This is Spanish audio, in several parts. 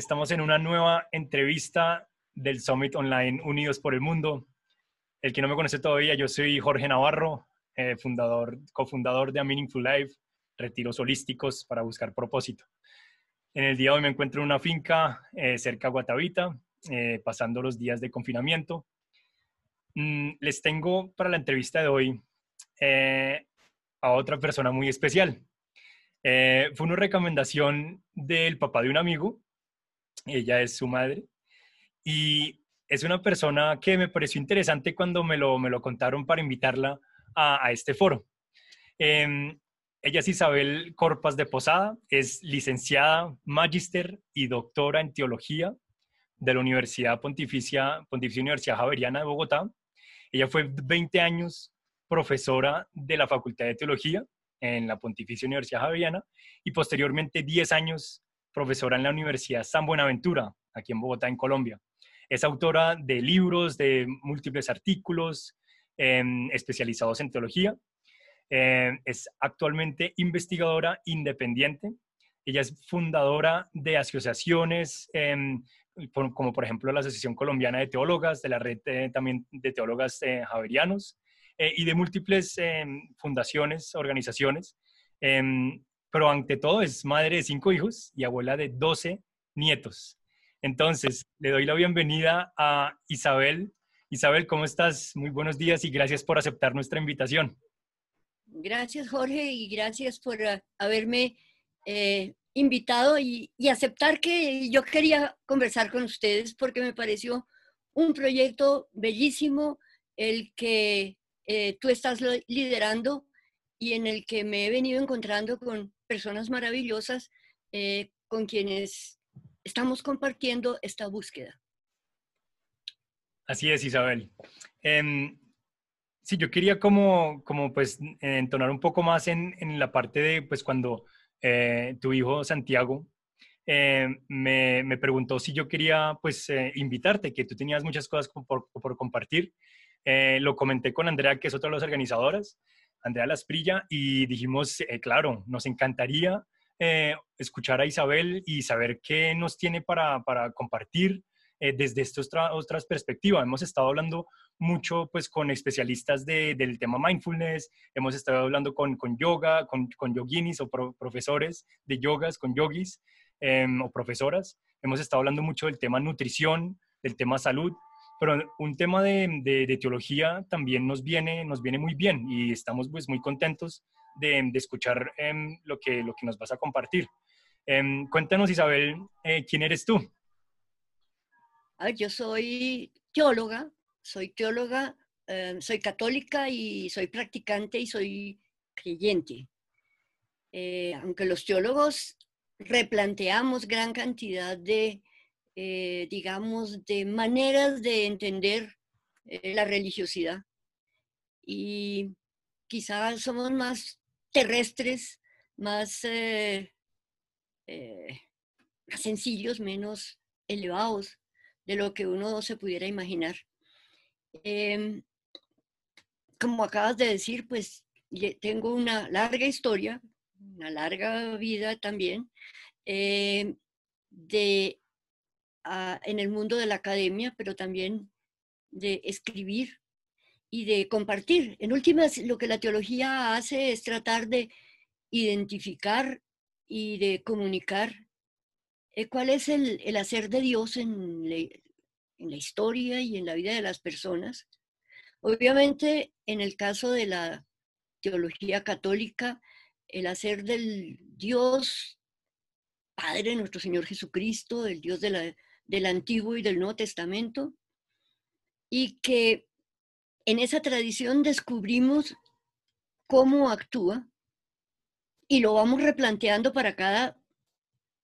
Estamos en una nueva entrevista del Summit Online Unidos por el Mundo. El que no me conoce todavía, yo soy Jorge Navarro, eh, fundador, cofundador de A Meaningful Life, retiros holísticos para buscar propósito. En el día de hoy me encuentro en una finca eh, cerca de Guatavita, eh, pasando los días de confinamiento. Mm, les tengo para la entrevista de hoy a otra persona muy especial. fue una recomendación del papá de un amigo, ella es su madre, y es una persona que me pareció interesante cuando me lo, me lo contaron para invitarla a, este foro. Em, ella es Isabel Corpas de Posada, es licenciada, magíster y doctora en teología de la Universidad Pontificia, Pontificia Universidad Javeriana de Bogotá. Ella fue 20 años profesora de la Facultad de Teología en la Pontificia Universidad Javeriana y posteriormente 10 años profesora en la Universidad San Buenaventura, aquí en Bogotá, en Colombia. Es autora de libros, de múltiples artículos em, especializados en teología eh, es actualmente investigadora independiente. Ella es fundadora de asociaciones em, como por ejemplo la Asociación Colombiana de Teólogas, de la red también de teólogas eh, javerianos eh, y de múltiples em, fundaciones, organizaciones. Pero ante todo es madre de cinco hijos y abuela de doce nietos. Entonces, le doy la bienvenida a Isabel. Isabel, ¿cómo estás? Muy buenos días y gracias por aceptar nuestra invitación. Gracias, Jorge, y gracias por ah, haberme eh, invitado y, aceptar que yo quería conversar con ustedes porque me pareció un proyecto bellísimo el que eh, tú estás liderando y en el que me he venido encontrando con personas maravillosas eh, con quienes estamos compartiendo esta búsqueda. Así es, Isabel. Em, Sí, yo quería como, como pues entonar un poco más en, en la parte de pues cuando eh, tu hijo Santiago eh, me, me, preguntó si yo quería pues eh, invitarte, que tú tenías muchas cosas por, por compartir. lo comenté con Andrea, que es otra de las organizadoras, Andrea Lasprilla, y dijimos, claro, nos encantaría escuchar a Isabel y saber qué nos tiene para, para compartir desde esta otra, otras perspectivas. Hemos estado hablando mucho pues con especialistas del tema mindfulness, hemos estado hablando con, con yoga, con, con yoginis o profesores de yogas, con yogis em, o profesoras, hemos estado hablando mucho del tema nutrición, del tema salud, pero un tema de, de, teología también nos viene, nos viene muy bien y estamos pues muy contentos de, de escuchar em, lo, que, lo que nos vas a compartir. Em, cuéntanos Isabel, eh, ¿quién eres tú? yo soy teóloga, soy teóloga, em, soy católica y soy practicante y soy creyente. Eh, aunque los teólogos replanteamos gran cantidad de, eh, digamos, de maneras de entender eh, la religiosidad. Y quizás somos más terrestres, más, más sencillos, menos elevados de lo que uno se pudiera imaginar. Em, como acabas de decir, pues tengo una larga historia, una larga vida también, de, ah, en el mundo de la academia, pero también de escribir y de compartir. En últimas, lo que la teología hace es tratar de identificar y de comunicar eh, cuál es el, el, hacer de Dios en, en la historia y en la vida de las personas. Obviamente, en el caso de la teología católica, el hacer del Dios Padre, nuestro Señor Jesucristo, el Dios del Antiguo y del Nuevo Testamento, y que en esa tradición descubrimos cómo actúa y lo vamos replanteando para cada,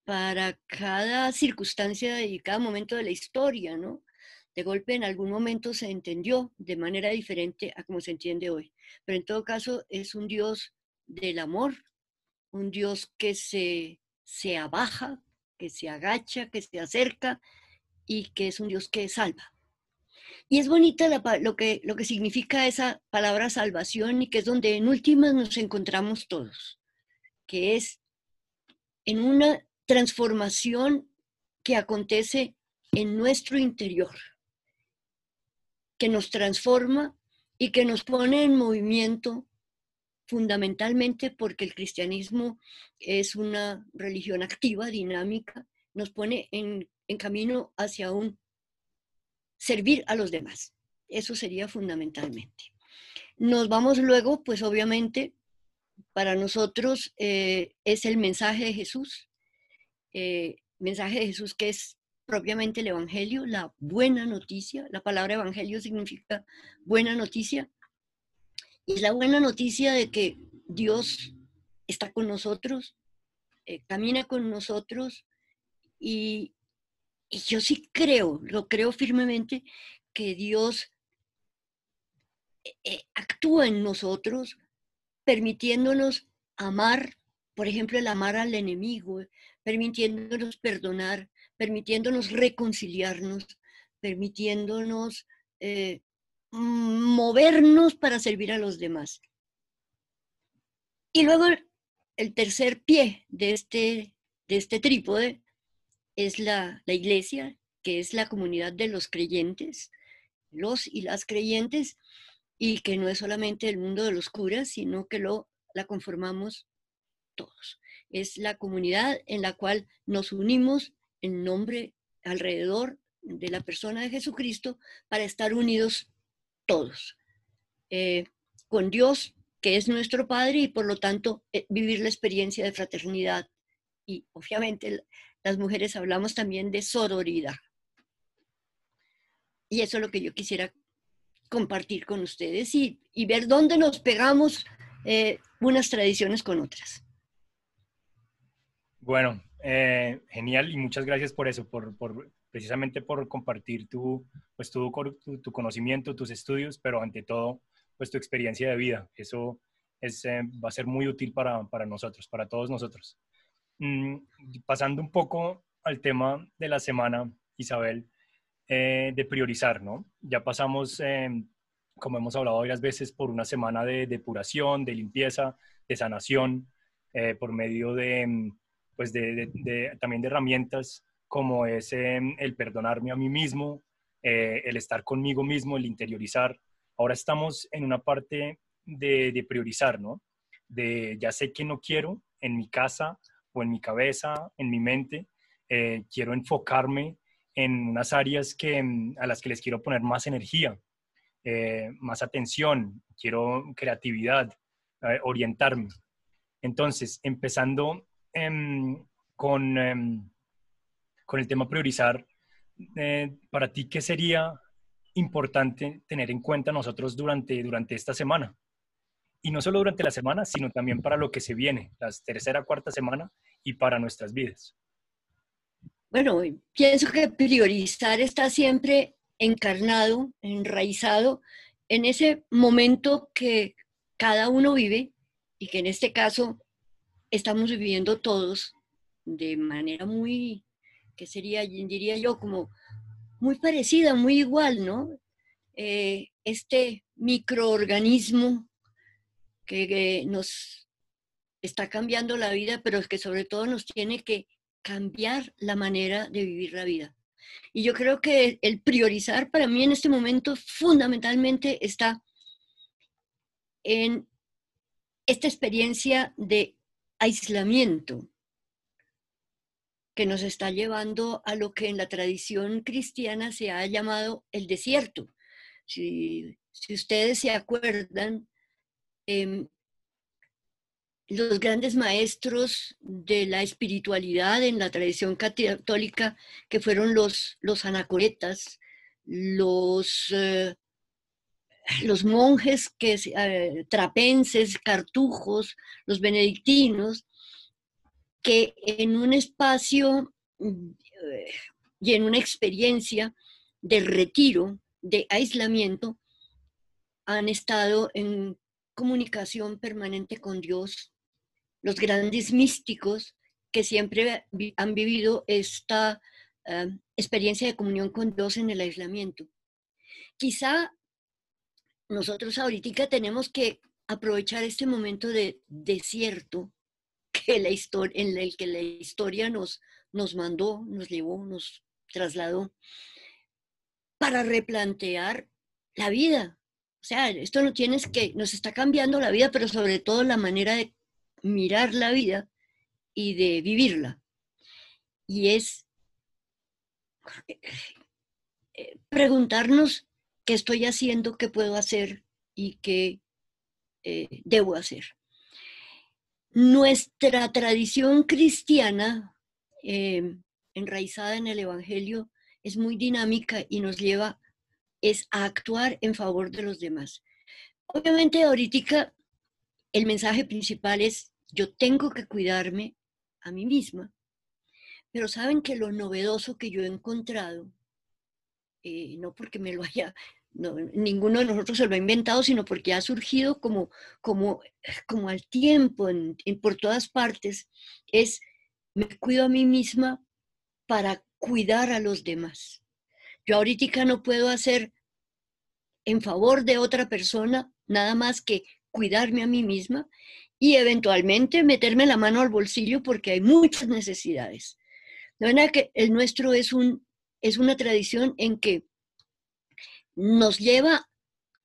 para cada circunstancia y cada momento de la historia, ¿no? de golpe en algún momento se entendió de manera diferente a como se entiende hoy. Pero en todo caso es un Dios del amor, un Dios que se, se abaja, que se agacha, que se acerca y que es un Dios que salva. Y es bonita lo, que, lo que significa esa palabra salvación y que es donde en últimas nos encontramos todos, que es en una transformación que acontece en nuestro interior, que nos transforma y que nos pone en movimiento fundamentalmente porque el cristianismo es una religión activa, dinámica, nos pone en, camino hacia un servir a los demás. Eso sería fundamentalmente. Nos vamos luego, pues obviamente, para nosotros eh, es el mensaje de Jesús, eh, mensaje de Jesús que es propiamente el Evangelio, la buena noticia. La palabra Evangelio significa buena noticia. Y la buena noticia de que Dios está con nosotros, eh, camina con nosotros y, yo sí creo, lo creo firmemente, que Dios eh, actúa en nosotros permitiéndonos amar, por ejemplo, el amar al enemigo, permitiéndonos perdonar, permitiéndonos reconciliarnos, permitiéndonos eh, movernos para servir a los demás. Y luego el tercer pie de este, de este trípode es la, la iglesia, que es la comunidad de los creyentes, los y las creyentes, y que no es solamente el mundo de los curas, sino que lo, la conformamos todos. Es la comunidad en la cual nos unimos en nombre alrededor de la persona de Jesucristo para estar unidos todos, eh, con Dios, que es nuestro Padre, y por lo tanto eh, vivir la experiencia de fraternidad. Y obviamente las mujeres hablamos también de sororidad. Y eso es lo que yo quisiera compartir con ustedes y, ver dónde nos pegamos eh, unas tradiciones con otras. Bueno, genial y muchas gracias por eso, por, precisamente por compartir tu, pues, tu, tu, conocimiento, tus estudios, pero ante todo, pues tu experiencia de vida. Eso es, eh, va a ser muy útil para, para nosotros, para todos nosotros. Mm, pasando un poco al tema de la semana, Isabel, eh, de priorizar, ¿no? Ya pasamos, como hemos hablado varias veces, por una semana de depuración, de limpieza, de sanación, por medio de pues de, también de herramientas como es em, el perdonarme a mí mismo, eh, el estar conmigo mismo, el interiorizar. Ahora estamos en una parte de, priorizar, ¿no? De ya sé que no quiero en mi casa o en mi cabeza, en mi mente, eh, quiero enfocarme en unas áreas que, em, a las que les quiero poner más energía, eh, más atención, quiero creatividad, orientarme. Entonces, empezando Em, con, con el tema priorizar, eh, para ti, ¿qué sería importante tener en cuenta nosotros durante, durante esta semana? Y no solo durante la semana, sino también para lo que se viene, la tercera, cuarta semana y para nuestras vidas. Bueno, pienso que priorizar está siempre encarnado, enraizado en ese momento que cada uno vive y que en este caso estamos viviendo todos de manera muy, que sería, diría yo, como muy parecida, muy igual, ¿no? Eh, este microorganismo que, nos está cambiando la vida, pero que sobre todo nos tiene que cambiar la manera de vivir la vida. Y yo creo que el priorizar para mí en este momento fundamentalmente está en esta experiencia de aislamiento que nos está llevando a lo que en la tradición cristiana se ha llamado el desierto. Si, ustedes se acuerdan, em, los grandes maestros de la espiritualidad en la tradición católica, que fueron los, los anacoretas, los eh, los monjes que, eh, trapenses, cartujos, los benedictinos, que en un espacio mm, y en una experiencia de retiro, de aislamiento, han estado en comunicación permanente con Dios. Los grandes místicos que siempre han vivido esta eh, experiencia de comunión con Dios en el aislamiento. Quizá nosotros ahorita tenemos que aprovechar este momento de desierto que la historia, en el que la historia nos, nos mandó, nos llevó, nos trasladó, para replantear la vida. O sea, esto no tienes que, nos está cambiando la vida, pero sobre todo la manera de mirar la vida y de vivirla. Y es eh, preguntarnos qué estoy haciendo, qué puedo hacer y qué eh, debo hacer. Nuestra tradición cristiana, eh, enraizada en el Evangelio, es muy dinámica y nos lleva es a actuar en favor de los demás. Obviamente ahorita el mensaje principal es yo tengo que cuidarme a mí misma, pero saben que lo novedoso que yo he encontrado eh, no porque me lo haya, ninguno de nosotros se lo ha inventado, sino porque ha surgido como, como, como al tiempo, en, por todas partes, es me cuido a mí misma para cuidar a los demás. Yo ahorita no puedo hacer en favor de otra persona nada más que cuidarme a mí misma y eventualmente meterme la mano al bolsillo porque hay muchas necesidades. De manera que el nuestro es un es una tradición en que nos lleva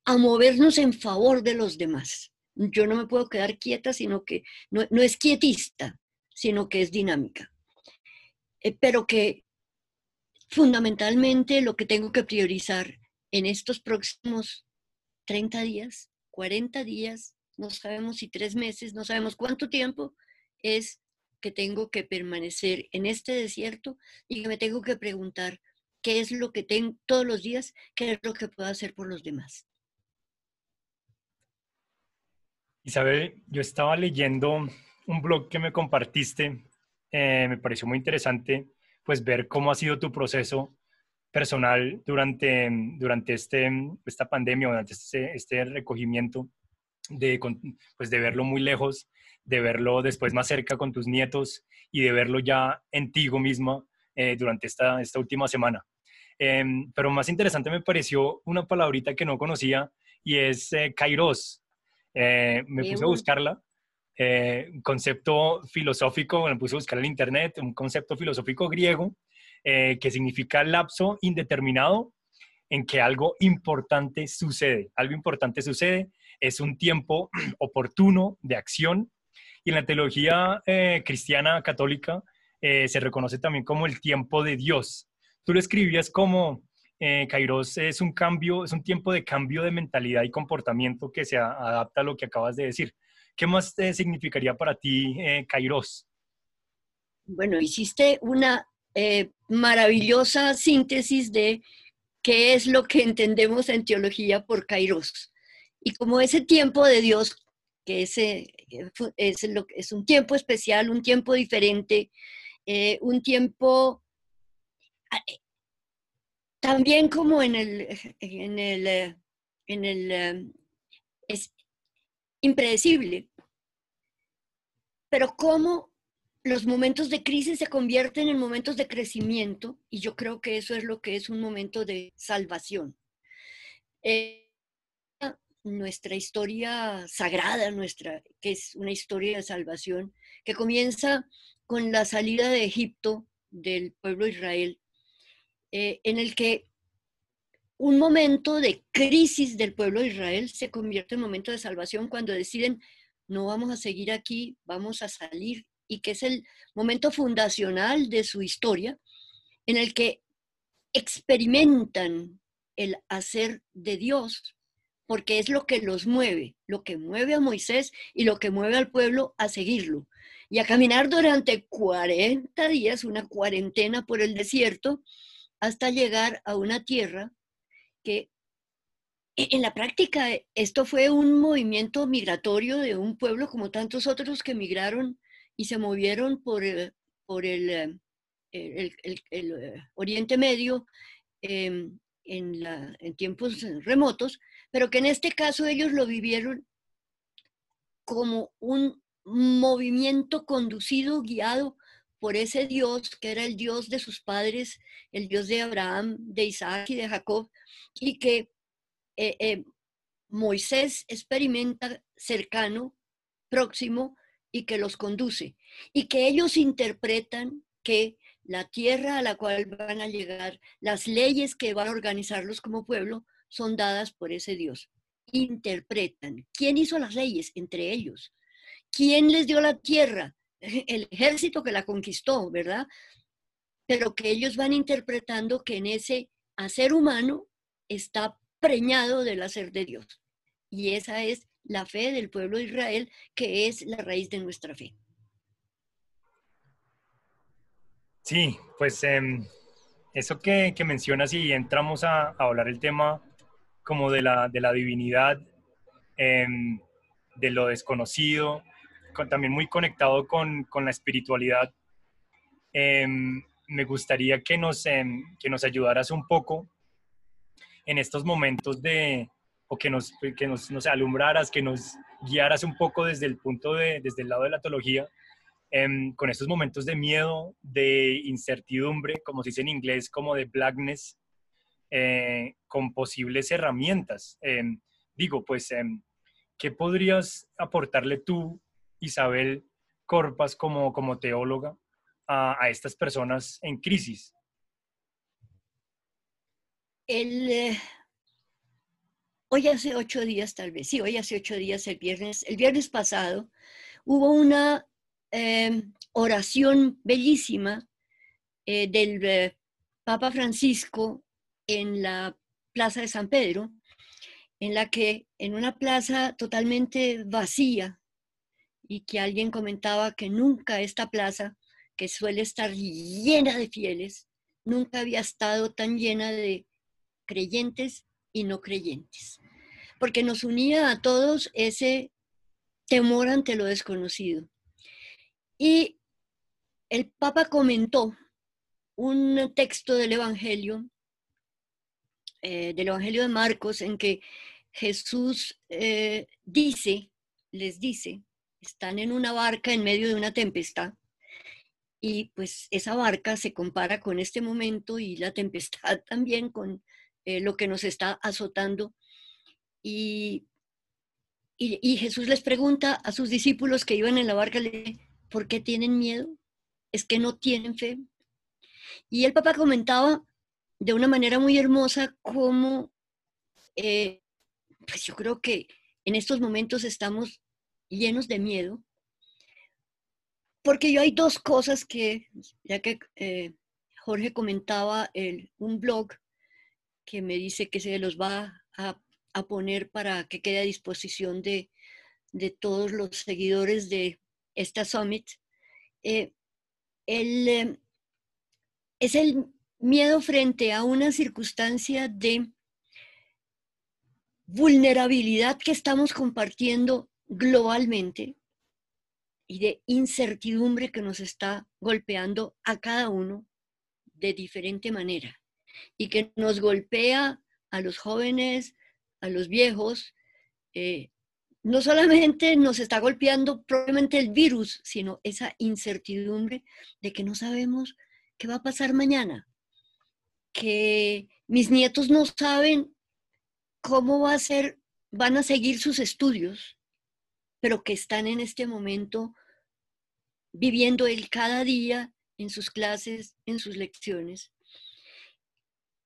a movernos en favor de los demás. Yo no me puedo quedar quieta, sino que no, es quietista, sino que es dinámica. Eh, pero que fundamentalmente lo que tengo que priorizar en estos próximos 30 días, 40 días, no sabemos si tres meses, no sabemos cuánto tiempo, es que tengo que permanecer en este desierto y que me tengo que preguntar qué es lo que tengo todos los días, qué es lo que puedo hacer por los demás. Isabel, yo estaba leyendo un blog que me compartiste, eh, me pareció muy interesante, pues ver cómo ha sido tu proceso personal durante, durante este, esta pandemia, durante este, este recogimiento, de, pues de verlo muy lejos, de verlo después más cerca con tus nietos y de verlo ya en ti misma eh, durante esta, esta última semana. Em, pero más interesante me pareció una palabrita que no conocía y es eh, kairos. Eh, me puse a buscarla. Eh, concepto filosófico, me puse a buscar en internet, un concepto filosófico griego que significa lapso indeterminado en que algo importante sucede. Algo importante sucede, es un tiempo oportuno de acción y en la teología cristiana católica se reconoce también como el tiempo de Dios. Tú lo escribías como eh, Kairos es un cambio, es un tiempo de cambio de mentalidad y comportamiento que se adapta a lo que acabas de decir. ¿Qué más te significaría para ti eh, Kairos? Bueno, hiciste una eh, maravillosa síntesis de qué es lo que entendemos en teología por Kairos. Y como ese tiempo de Dios, que ese, es, lo, es un tiempo especial, un tiempo diferente, un tiempo también como en el, en el, en el, es impredecible, pero cómo los momentos de crisis se convierten en momentos de crecimiento y yo creo que eso es lo que es un momento de salvación. Eh, nuestra historia sagrada, nuestra, que es una historia de salvación, que comienza con la salida de Egipto del pueblo de Israel eh, en el que un momento de crisis del pueblo de Israel se convierte en momento de salvación cuando deciden, no vamos a seguir aquí, vamos a salir, y que es el momento fundacional de su historia, en el que experimentan el hacer de Dios, porque es lo que los mueve, lo que mueve a Moisés y lo que mueve al pueblo a seguirlo. Y a caminar durante 40 días, una cuarentena por el desierto, hasta llegar a una tierra que e, en la práctica esto fue un movimiento migratorio de un pueblo como tantos otros que migraron y se movieron por, el, por el, eh, el, eh, Oriente Medio em, en, la, en tiempos remotos, pero que en este caso ellos lo vivieron como un movimiento conducido, guiado por ese Dios que era el Dios de sus padres, el Dios de Abraham, de Isaac y de Jacob, y que eh, eh, Moisés experimenta cercano, próximo, y que los conduce. Y que ellos interpretan que la tierra a la cual van a llegar, las leyes que van a organizarlos como pueblo, son dadas por ese Dios. Interpretan. ¿Quién hizo las leyes? Entre ellos. ¿Quién les dio la tierra? El ejército que la conquistó, ¿verdad? Pero que ellos van interpretando que en ese hacer humano está preñado del hacer de Dios. Y esa es la fe del pueblo de Israel, que es la raíz de nuestra fe. Sí, pues em, eso que, mencionas y entramos a, hablar el tema como de la, de la divinidad, em, de lo desconocido, también muy conectado con, la espiritualidad. Em, me gustaría que nos, que nos ayudaras un poco en estos momentos de, o que nos, que nos, alumbraras, que nos guiaras un poco desde el punto de, desde el lado de la teología, con estos momentos de miedo, de incertidumbre, como se dice en inglés, como de blackness, eh, con posibles herramientas. Em, digo, pues, em, ¿qué podrías aportarle tú, Isabel Corpas, como, como teóloga, a, estas personas en crisis? Eh, hoy hace ocho días, tal vez, sí, hoy hace ocho días, el viernes, el viernes pasado, hubo una Em, oración bellísima eh, del Papa Francisco en la Plaza de San Pedro, en la que en una plaza totalmente vacía y que alguien comentaba que nunca esta plaza, que suele estar llena de fieles, nunca había estado tan llena de creyentes y no creyentes, porque nos unía a todos ese temor ante lo desconocido. Y el Papa comentó un texto del Evangelio, eh, del Evangelio de Marcos, en que Jesús eh, dice, les dice, están en una barca en medio de una tempestad y pues esa barca se compara con este momento y la tempestad también con eh, lo que nos está azotando. Y, y, y, Jesús les pregunta a sus discípulos que iban en la barca, ¿Por qué tienen miedo? Es que no tienen fe. Y el papá comentaba de una manera muy hermosa cómo, eh, pues yo creo que en estos momentos estamos llenos de miedo, porque yo hay dos cosas que, ya que eh, Jorge comentaba el, un blog que me dice que se los va a, poner para que quede a disposición de, de todos los seguidores de esta summit, eh, eh, es el miedo frente a una circunstancia de vulnerabilidad que estamos compartiendo globalmente y de incertidumbre que nos está golpeando a cada uno de diferente manera y que nos golpea a los jóvenes, a los viejos, eh, no solamente nos está golpeando probablemente el virus, sino esa incertidumbre de que no sabemos qué va a pasar mañana, que mis nietos no saben cómo va a ser, van a seguir sus estudios, pero que están en este momento viviendo el cada día en sus clases, en sus lecciones,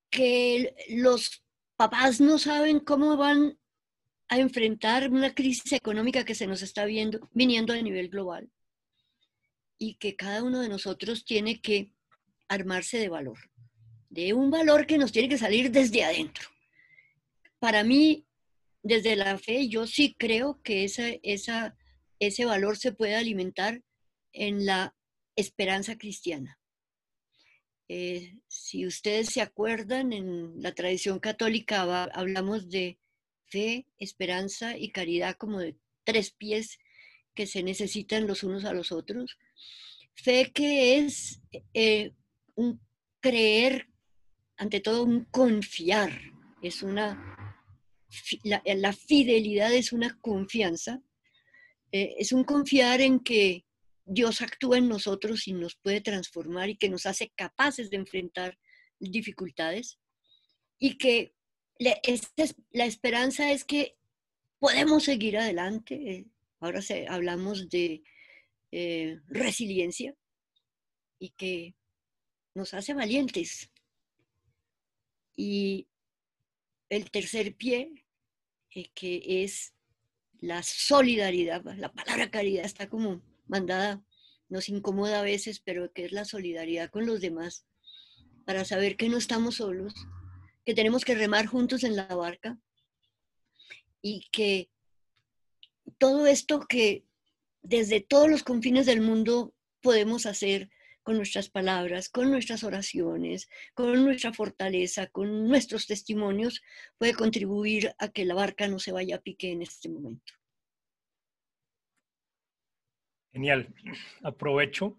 que los papás no saben cómo van a enfrentar una crisis económica que se nos está viendo, viniendo a nivel global y que cada uno de nosotros tiene que armarse de valor, de un valor que nos tiene que salir desde adentro. Para mí, desde la fe, yo sí creo que esa, esa, ese valor se puede alimentar en la esperanza cristiana. Eh, si ustedes se acuerdan, en la tradición católica hablamos de fe, esperanza y caridad como de tres pies que se necesitan los unos a los otros. Fe que es eh, un creer, ante todo un confiar, es una, la, fidelidad es una confianza, eh, es un confiar en que Dios actúa en nosotros y nos puede transformar y que nos hace capaces de enfrentar dificultades y que la esperanza es que podemos seguir adelante. Ahora se, hablamos de eh, resiliencia y que nos hace valientes. Y el tercer pie, eh, que es la solidaridad, la palabra caridad está como mandada, nos incomoda a veces, pero que es la solidaridad con los demás, para saber que no estamos solos, que tenemos que remar juntos en la barca y que todo esto que desde todos los confines del mundo podemos hacer con nuestras palabras, con nuestras oraciones, con nuestra fortaleza, con nuestros testimonios, puede contribuir a que la barca no se vaya a pique en este momento. Genial. Aprovecho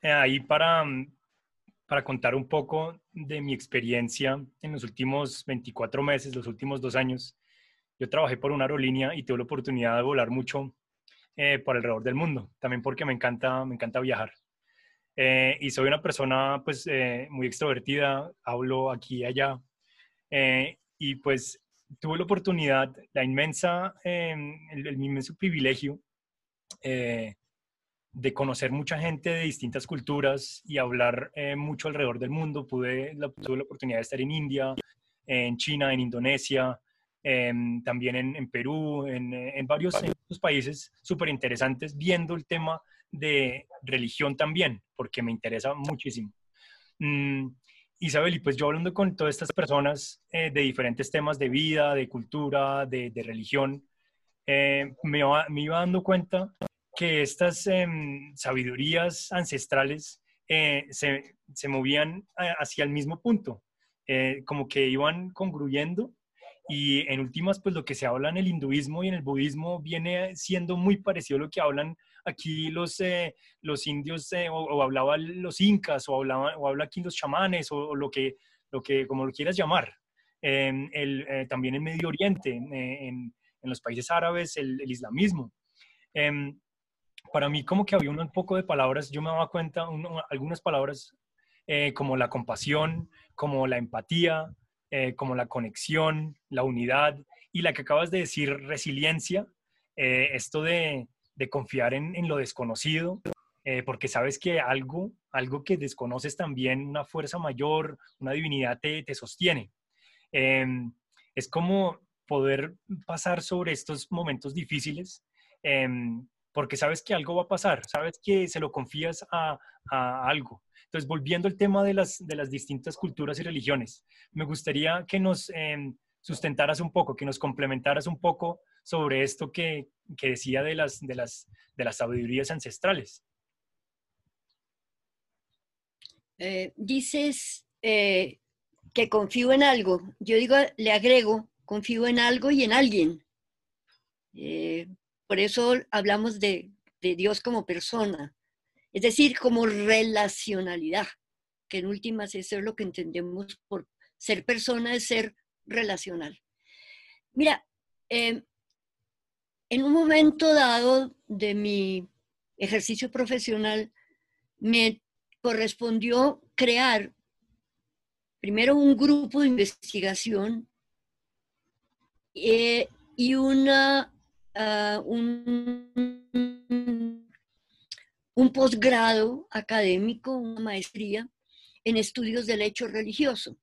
eh, ahí para, para contar un poco de mi experiencia en los últimos 24 meses, los últimos dos años. Yo trabajé por una aerolínea y tuve la oportunidad de volar mucho eh, por alrededor del mundo, también porque me encanta, me encanta viajar. Eh, y soy una persona pues eh, muy extrovertida, hablo aquí y allá. Eh, y pues tuve la oportunidad, la inmensa, el, el, inmenso privilegio de conocer mucha gente de distintas culturas y hablar mucho alrededor del mundo. Pude, la, tuve la oportunidad de estar en India, en China, en Indonesia, también en, en Perú, en, en varios países súper interesantes, viendo el tema de religión también, porque me interesa muchísimo. Mm, Isabel, y pues yo hablando con todas estas personas eh, de diferentes temas de vida, de cultura, de, religión, eh, me, iba dando cuenta que estas em, sabidurías ancestrales eh, se, se, movían hacia el mismo punto, como que iban congruendo y en últimas, pues lo que se habla en el hinduismo y en el budismo viene siendo muy parecido a lo que hablan aquí los, eh, los indios eh, o, hablaban los incas o, hablaba, o habla aquí los chamanes o, lo, que, lo que, como lo quieras llamar. el, eh, también en Medio Oriente, en, en, los países árabes, el, el islamismo. Em, para mí como que había un poco de palabras, yo me daba cuenta, algunas palabras como la compasión, como la empatía, como la conexión, la unidad y la que acabas de decir, resiliencia, esto de, de confiar en, lo desconocido, eh, porque sabes que algo, algo que desconoces también, una fuerza mayor, una divinidad te, sostiene. Em, es como poder pasar sobre estos momentos difíciles, em, porque sabes que algo va a pasar, sabes que se lo confías a, algo. Entonces, volviendo al tema de las, de las distintas culturas y religiones, me gustaría que nos em, sustentaras un poco, que nos complementaras un poco sobre esto que, decía de las, de, las, de las sabidurías ancestrales. Eh, dices eh, que confío en algo. Yo digo, le agrego, confío en algo y en alguien. Eh, por eso hablamos de, de, Dios como persona, es decir, como relacionalidad, que en últimas eso es lo que entendemos por ser persona, es ser relacional. Mira, en un momento dado de mi ejercicio profesional, me correspondió crear primero un grupo de investigación eh, y una, ah, un, un posgrado académico, una maestría en estudios del hecho religioso.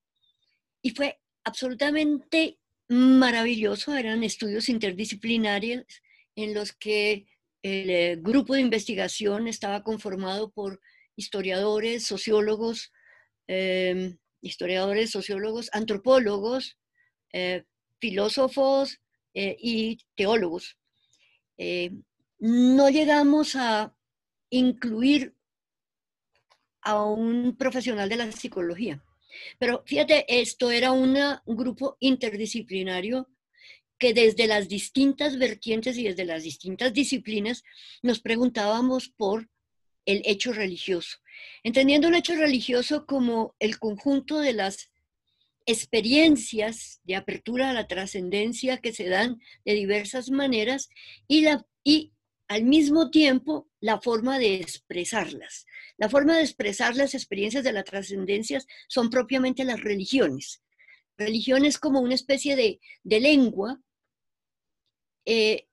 Y fue absolutamente maravilloso, eran estudios interdisciplinarios en los que el eh, grupo de investigación estaba conformado por historiadores, sociólogos, em, historiadores, sociólogos, antropólogos, eh, filósofos eh, y teólogos. no llegamos a incluir a un profesional de la psicología. Pero fíjate, esto era un grupo interdisciplinario que desde las distintas vertientes y desde las distintas disciplinas nos preguntábamos por el hecho religioso, entendiendo el hecho religioso como el conjunto de las experiencias de apertura a la trascendencia que se dan de diversas maneras y, al mismo tiempo la forma de expresarlas. La forma de expresar las experiencias de la trascendencia son propiamente las religiones. Religiones como una especie de, lengua eh,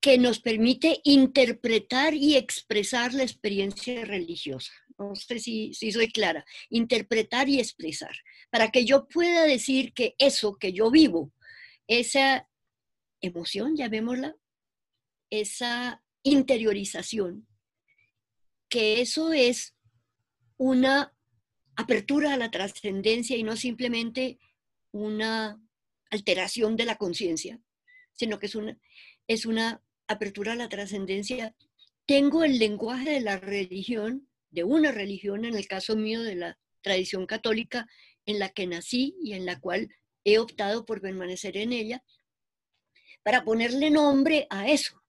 que nos permite interpretar y expresar la experiencia religiosa. No sé si, si soy clara. Interpretar y expresar. Para que yo pueda decir que eso que yo vivo, esa emoción, llamémosla, esa interiorización, que eso es una apertura a la trascendencia y no simplemente una alteración de la conciencia, sino que es una, es una apertura a la trascendencia. Tengo el lenguaje de la religión, de una religión, en el caso mío de la tradición católica, en la que nací y en la cual he optado por permanecer en ella, para ponerle nombre a eso,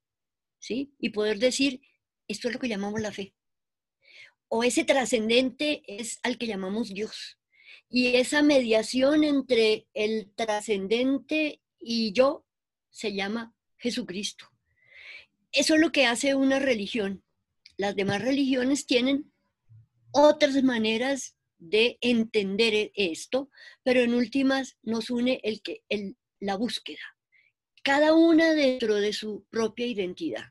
¿sí? Y poder decir, esto es lo que llamamos la fe. O ese trascendente es al que llamamos Dios. Y esa mediación entre el trascendente y yo se llama Jesucristo. Eso es lo que hace una religión. Las demás religiones tienen otras maneras de entender e-, esto, pero en últimas nos une el que, la búsqueda, cada una dentro de su propia identidad.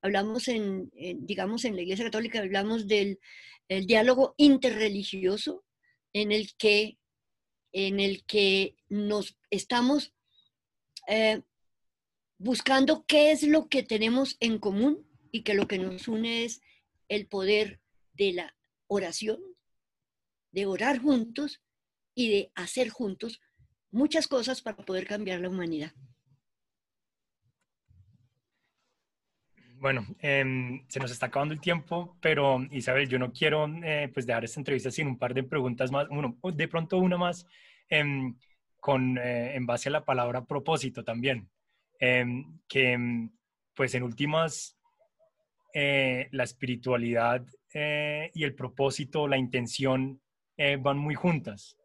Hablamos en, digamos, en la Iglesia Católica, hablamos del diálogo interreligioso en el que, en el que nos estamos eh, buscando qué es lo que tenemos en común y que lo que nos une es el poder de la oración, de orar juntos y de hacer juntos muchas cosas para poder cambiar la humanidad. Bueno, em, se nos está acabando el tiempo, pero Isabel, yo no quiero eh, pues dejar esta entrevista sin un par de preguntas más, uno, de pronto una más, em, con, eh, en base a la palabra propósito también. Em, que pues en últimas eh, la espiritualidad eh, y el propósito, la intención van muy juntas.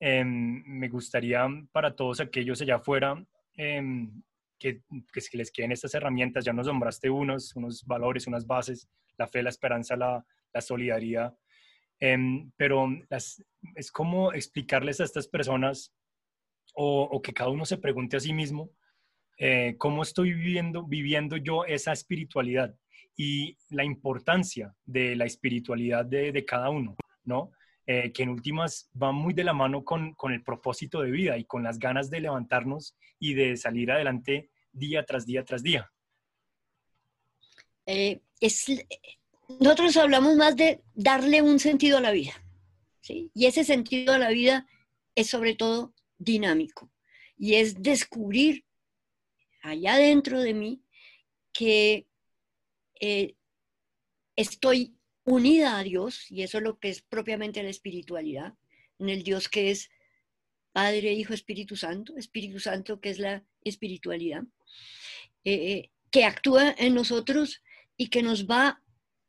Me gustaría para todos aquellos allá afuera que, les queden estas herramientas, ya nos nombraste unos, unos valores, unas bases, la fe, la esperanza, la, solidaridad, pero las, es como explicarles a estas personas o, o que cada uno se pregunte a sí mismo, eh, cómo estoy viviendo, viviendo yo esa espiritualidad y la importancia de la espiritualidad de, cada uno, ¿no? Eh, que en últimas va muy de la mano con, el propósito de vida y con las ganas de levantarnos y de salir adelante día tras día tras día. Eh, nosotros hablamos más de darle un sentido a la vida, ¿sí? Y ese sentido a la vida es sobre todo dinámico y es descubrir allá dentro de mí que eh, estoy unida a Dios, y eso es lo que es propiamente la espiritualidad, en el Dios que es Padre, Hijo, Espíritu Santo, Espíritu Santo que es la espiritualidad, eh, eh, que actúa en nosotros y que nos va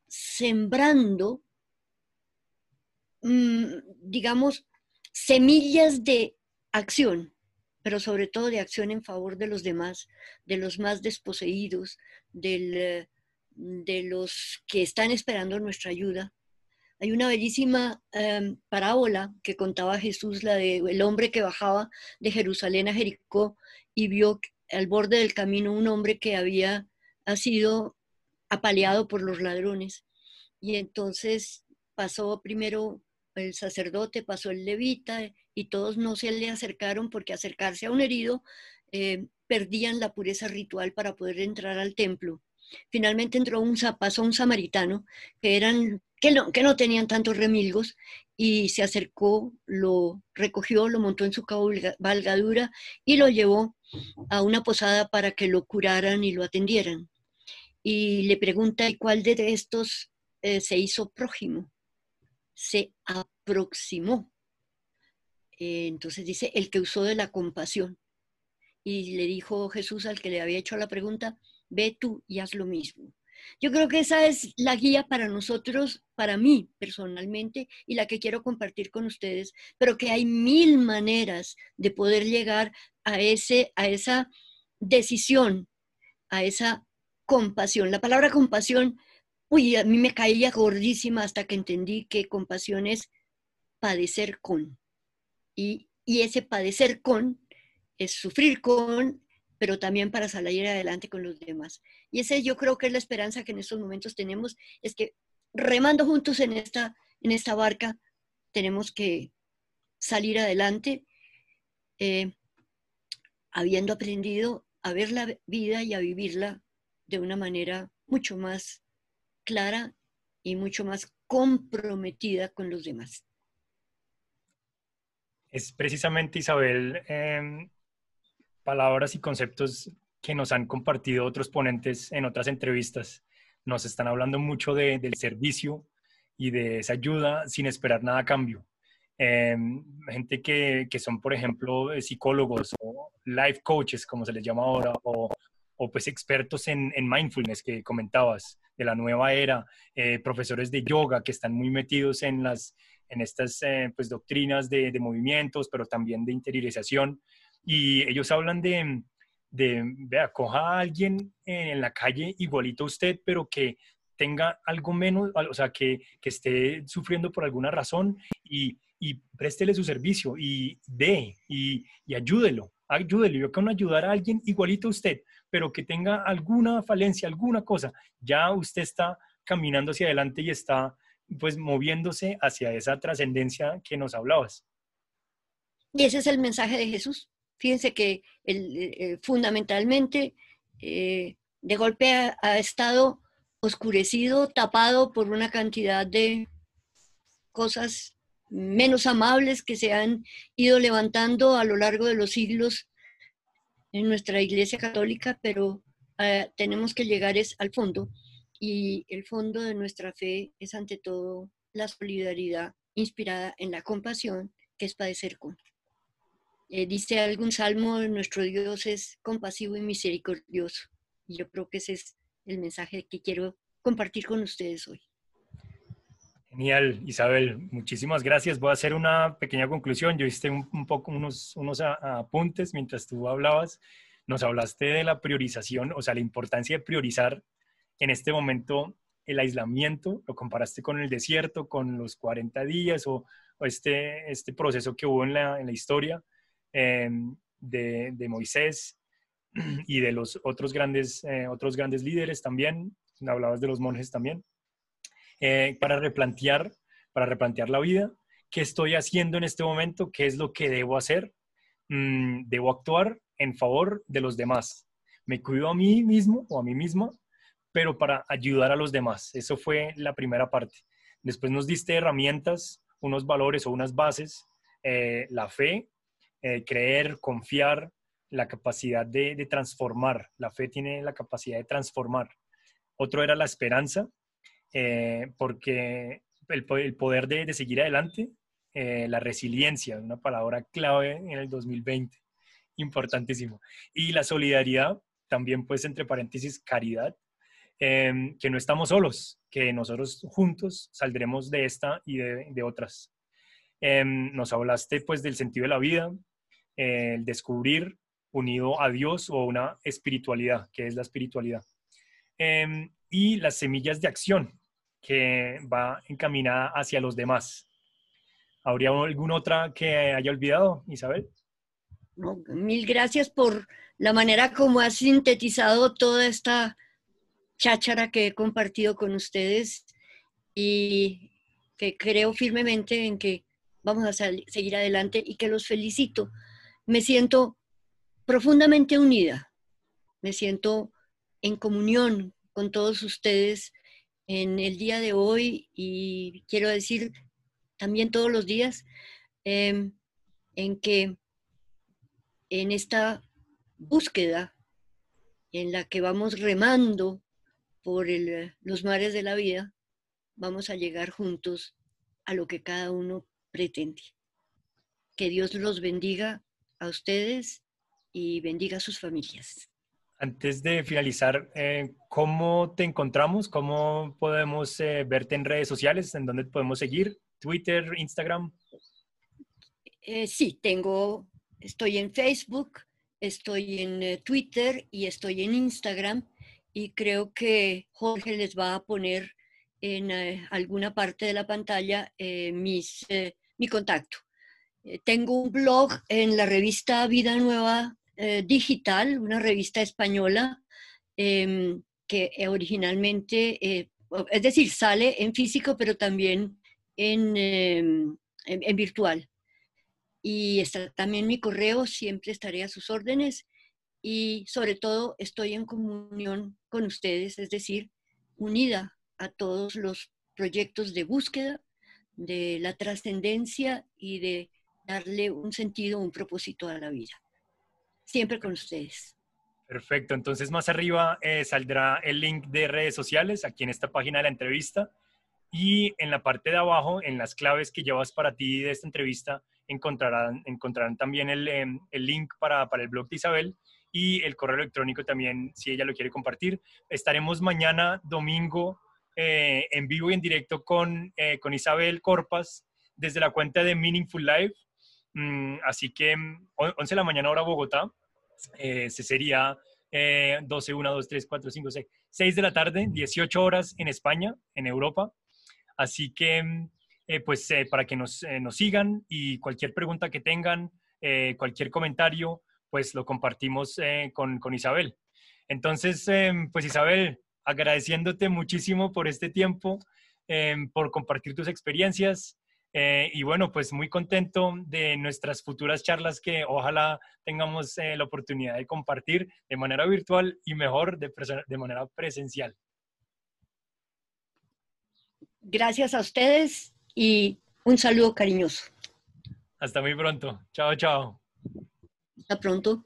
sembrando, mm, digamos, semillas de acción pero sobre todo de acción en favor de los demás, de los más desposeídos, eh, de los que están esperando nuestra ayuda. Hay una bellísima em, parábola que contaba Jesús, la de el hombre que bajaba de Jerusalén a Jericó y vio al borde del camino un hombre que había ha sido apaleado por los ladrones. Y entonces pasó primero el sacerdote, pasó el levita y todos no se le acercaron porque acercarse a un herido eh, perdían la pureza ritual para poder entrar al templo. Finalmente entró un, pasó un samaritano que, eran, que, no, que no tenían tantos remilgos y se acercó, lo recogió, lo montó en su cabalgadura y lo llevó a una posada para que lo curaran y lo atendieran. Y le pregunta, ¿y cuál de estos eh, se hizo prójimo? Se aproximó eh, entonces dice, el que usó de la compasión. Y le dijo Jesús al que le había hecho la pregunta, ve tú y haz lo mismo. Yo creo que esa es la guía para nosotros, para mí personalmente, y la que quiero compartir con ustedes, pero que hay mil maneras de poder llegar a, ese, a esa decisión, a esa compasión. La palabra compasión, uy, a mí me caía gordísima hasta que entendí que compasión es padecer con. Y, ese padecer con es sufrir con, pero también para salir adelante con los demás. Y ese yo creo que es la esperanza que en estos momentos tenemos, es que remando juntos en esta, en esta barca, tenemos que salir adelante, eh, habiendo aprendido a ver la vida y a vivirla de una manera mucho más clara y mucho más comprometida con los demás. Es precisamente, Isabel, em, palabras y conceptos que nos han compartido otros ponentes en otras entrevistas. Nos están hablando mucho de, del servicio y de esa ayuda sin esperar nada a cambio. Em, gente que, que, son, por ejemplo, psicólogos o life coaches, como se les llama ahora, o, o pues expertos en, en, mindfulness que comentabas, de la nueva era, eh, profesores de yoga que están muy metidos en, las, en estas eh, pues, doctrinas de, de, movimientos, pero también de interiorización. Y ellos hablan de, vea, coja a alguien en la calle igualito a usted, pero que tenga algo menos, o sea, que, esté sufriendo por alguna razón y, y préstele su servicio y dé y, y ayúdelo, ayúdelo. Yo quiero ayudar a alguien igualito a usted, pero que tenga alguna falencia, alguna cosa, ya usted está caminando hacia adelante y está pues moviéndose hacia esa trascendencia que nos hablabas. Y ese es el mensaje de Jesús. Fíjense que eh, fundamentalmente eh, de golpe ha, estado oscurecido, tapado por una cantidad de cosas menos amables que se han ido levantando a lo largo de los siglos en nuestra Iglesia Católica, pero eh, tenemos que llegar es al fondo y el fondo de nuestra fe es ante todo la solidaridad inspirada en la compasión, que es padecer con. Eh, dice algún salmo, nuestro Dios es compasivo y misericordioso. Y yo creo que ese es el mensaje que quiero compartir con ustedes hoy. Genial, Isabel, muchísimas gracias. Voy a hacer una pequeña conclusión. Yo hice un, poco unos, unos apuntes mientras tú hablabas. Nos hablaste de la priorización, o sea, la importancia de priorizar en este momento el aislamiento. Lo comparaste con el desierto, con los 40 días o, este, este proceso que hubo en la, en la historia. Em, de, Moisés y de los otros grandes, eh, otros grandes líderes también, hablabas de los monjes también, eh, para, replantear, para replantear la vida, qué estoy haciendo en este momento, qué es lo que debo hacer, mm, debo actuar en favor de los demás. Me cuido a mí mismo o a mí misma, pero para ayudar a los demás. Eso fue la primera parte. Después nos diste herramientas, unos valores o unas bases, eh, la fe, eh, creer, confiar, la capacidad de, transformar. La fe tiene la capacidad de transformar. Otro era la esperanza, eh, porque el, poder de, seguir adelante, eh, la resiliencia, una palabra clave en el 2020, importantísimo. Y la solidaridad, también pues entre paréntesis, caridad, em, que no estamos solos, que nosotros juntos saldremos de esta y de, otras. Em, nos hablaste pues del sentido de la vida, el descubrir unido a Dios o una espiritualidad, que es la espiritualidad. Em, y las semillas de acción, que va encaminada hacia los demás. ¿Habría alguna otra que haya olvidado, Isabel? mil gracias por la manera como has sintetizado toda esta cháchara que he compartido con ustedes y que creo firmemente en que vamos a seguir adelante y que los felicito me siento profundamente unida, me siento en comunión con todos ustedes en el día de hoy y quiero decir también todos los días em, en que en esta búsqueda en la que vamos remando por los mares de la vida, vamos a llegar juntos a lo que cada uno pretende. Que Dios los bendiga a ustedes y bendiga a sus familias. Antes de finalizar, eh, ¿cómo te encontramos? ¿Cómo podemos eh, verte en redes sociales? ¿En dónde podemos seguir? ¿Twitter, Instagram? Eh, sí, tengo, estoy en Facebook, estoy en Twitter y estoy en Instagram y creo que Jorge les va a poner en alguna parte de la pantalla mis, mi contacto. Eh, tengo un blog en la revista Vida Nueva eh, digital, una revista española em, que originalmente, eh, es decir, sale en físico, pero también en, em, en, virtual. Y está también mi correo, siempre estaré a sus órdenes y sobre todo estoy en comunión con ustedes, es decir, unida a todos los proyectos de búsqueda de la trascendencia y de darle un sentido, un propósito a la vida. Siempre con ustedes. Perfecto, entonces más arriba eh, saldrá el link de redes sociales aquí en esta página de la entrevista y en la parte de abajo, en las claves que llevas para ti de esta entrevista, encontrarán, encontrarán también el, em, el link para, para el blog de Isabel y el correo electrónico también, si ella lo quiere compartir. Estaremos mañana, domingo, eh, en vivo y en directo con, eh, con Isabel Corpas desde la cuenta de Meaningful Life. Mm, así que 11 mm, de la mañana hora Bogotá, eh, se sería 12, 1, 2, 3, 4, 5, 6, 6 de la tarde, 18 horas en España, en Europa. Así que, mm, pues, para que nos, nos, sigan y cualquier pregunta que tengan, cualquier comentario, pues lo compartimos con, con Isabel. Entonces, pues Isabel, agradeciéndote muchísimo por este tiempo, em, por compartir tus experiencias. Eh, y bueno, pues muy contento de nuestras futuras charlas que ojalá tengamos eh, la oportunidad de compartir de manera virtual y mejor de, de manera presencial. Gracias a ustedes y un saludo cariñoso. Hasta muy pronto. Chao, chao. Hasta pronto.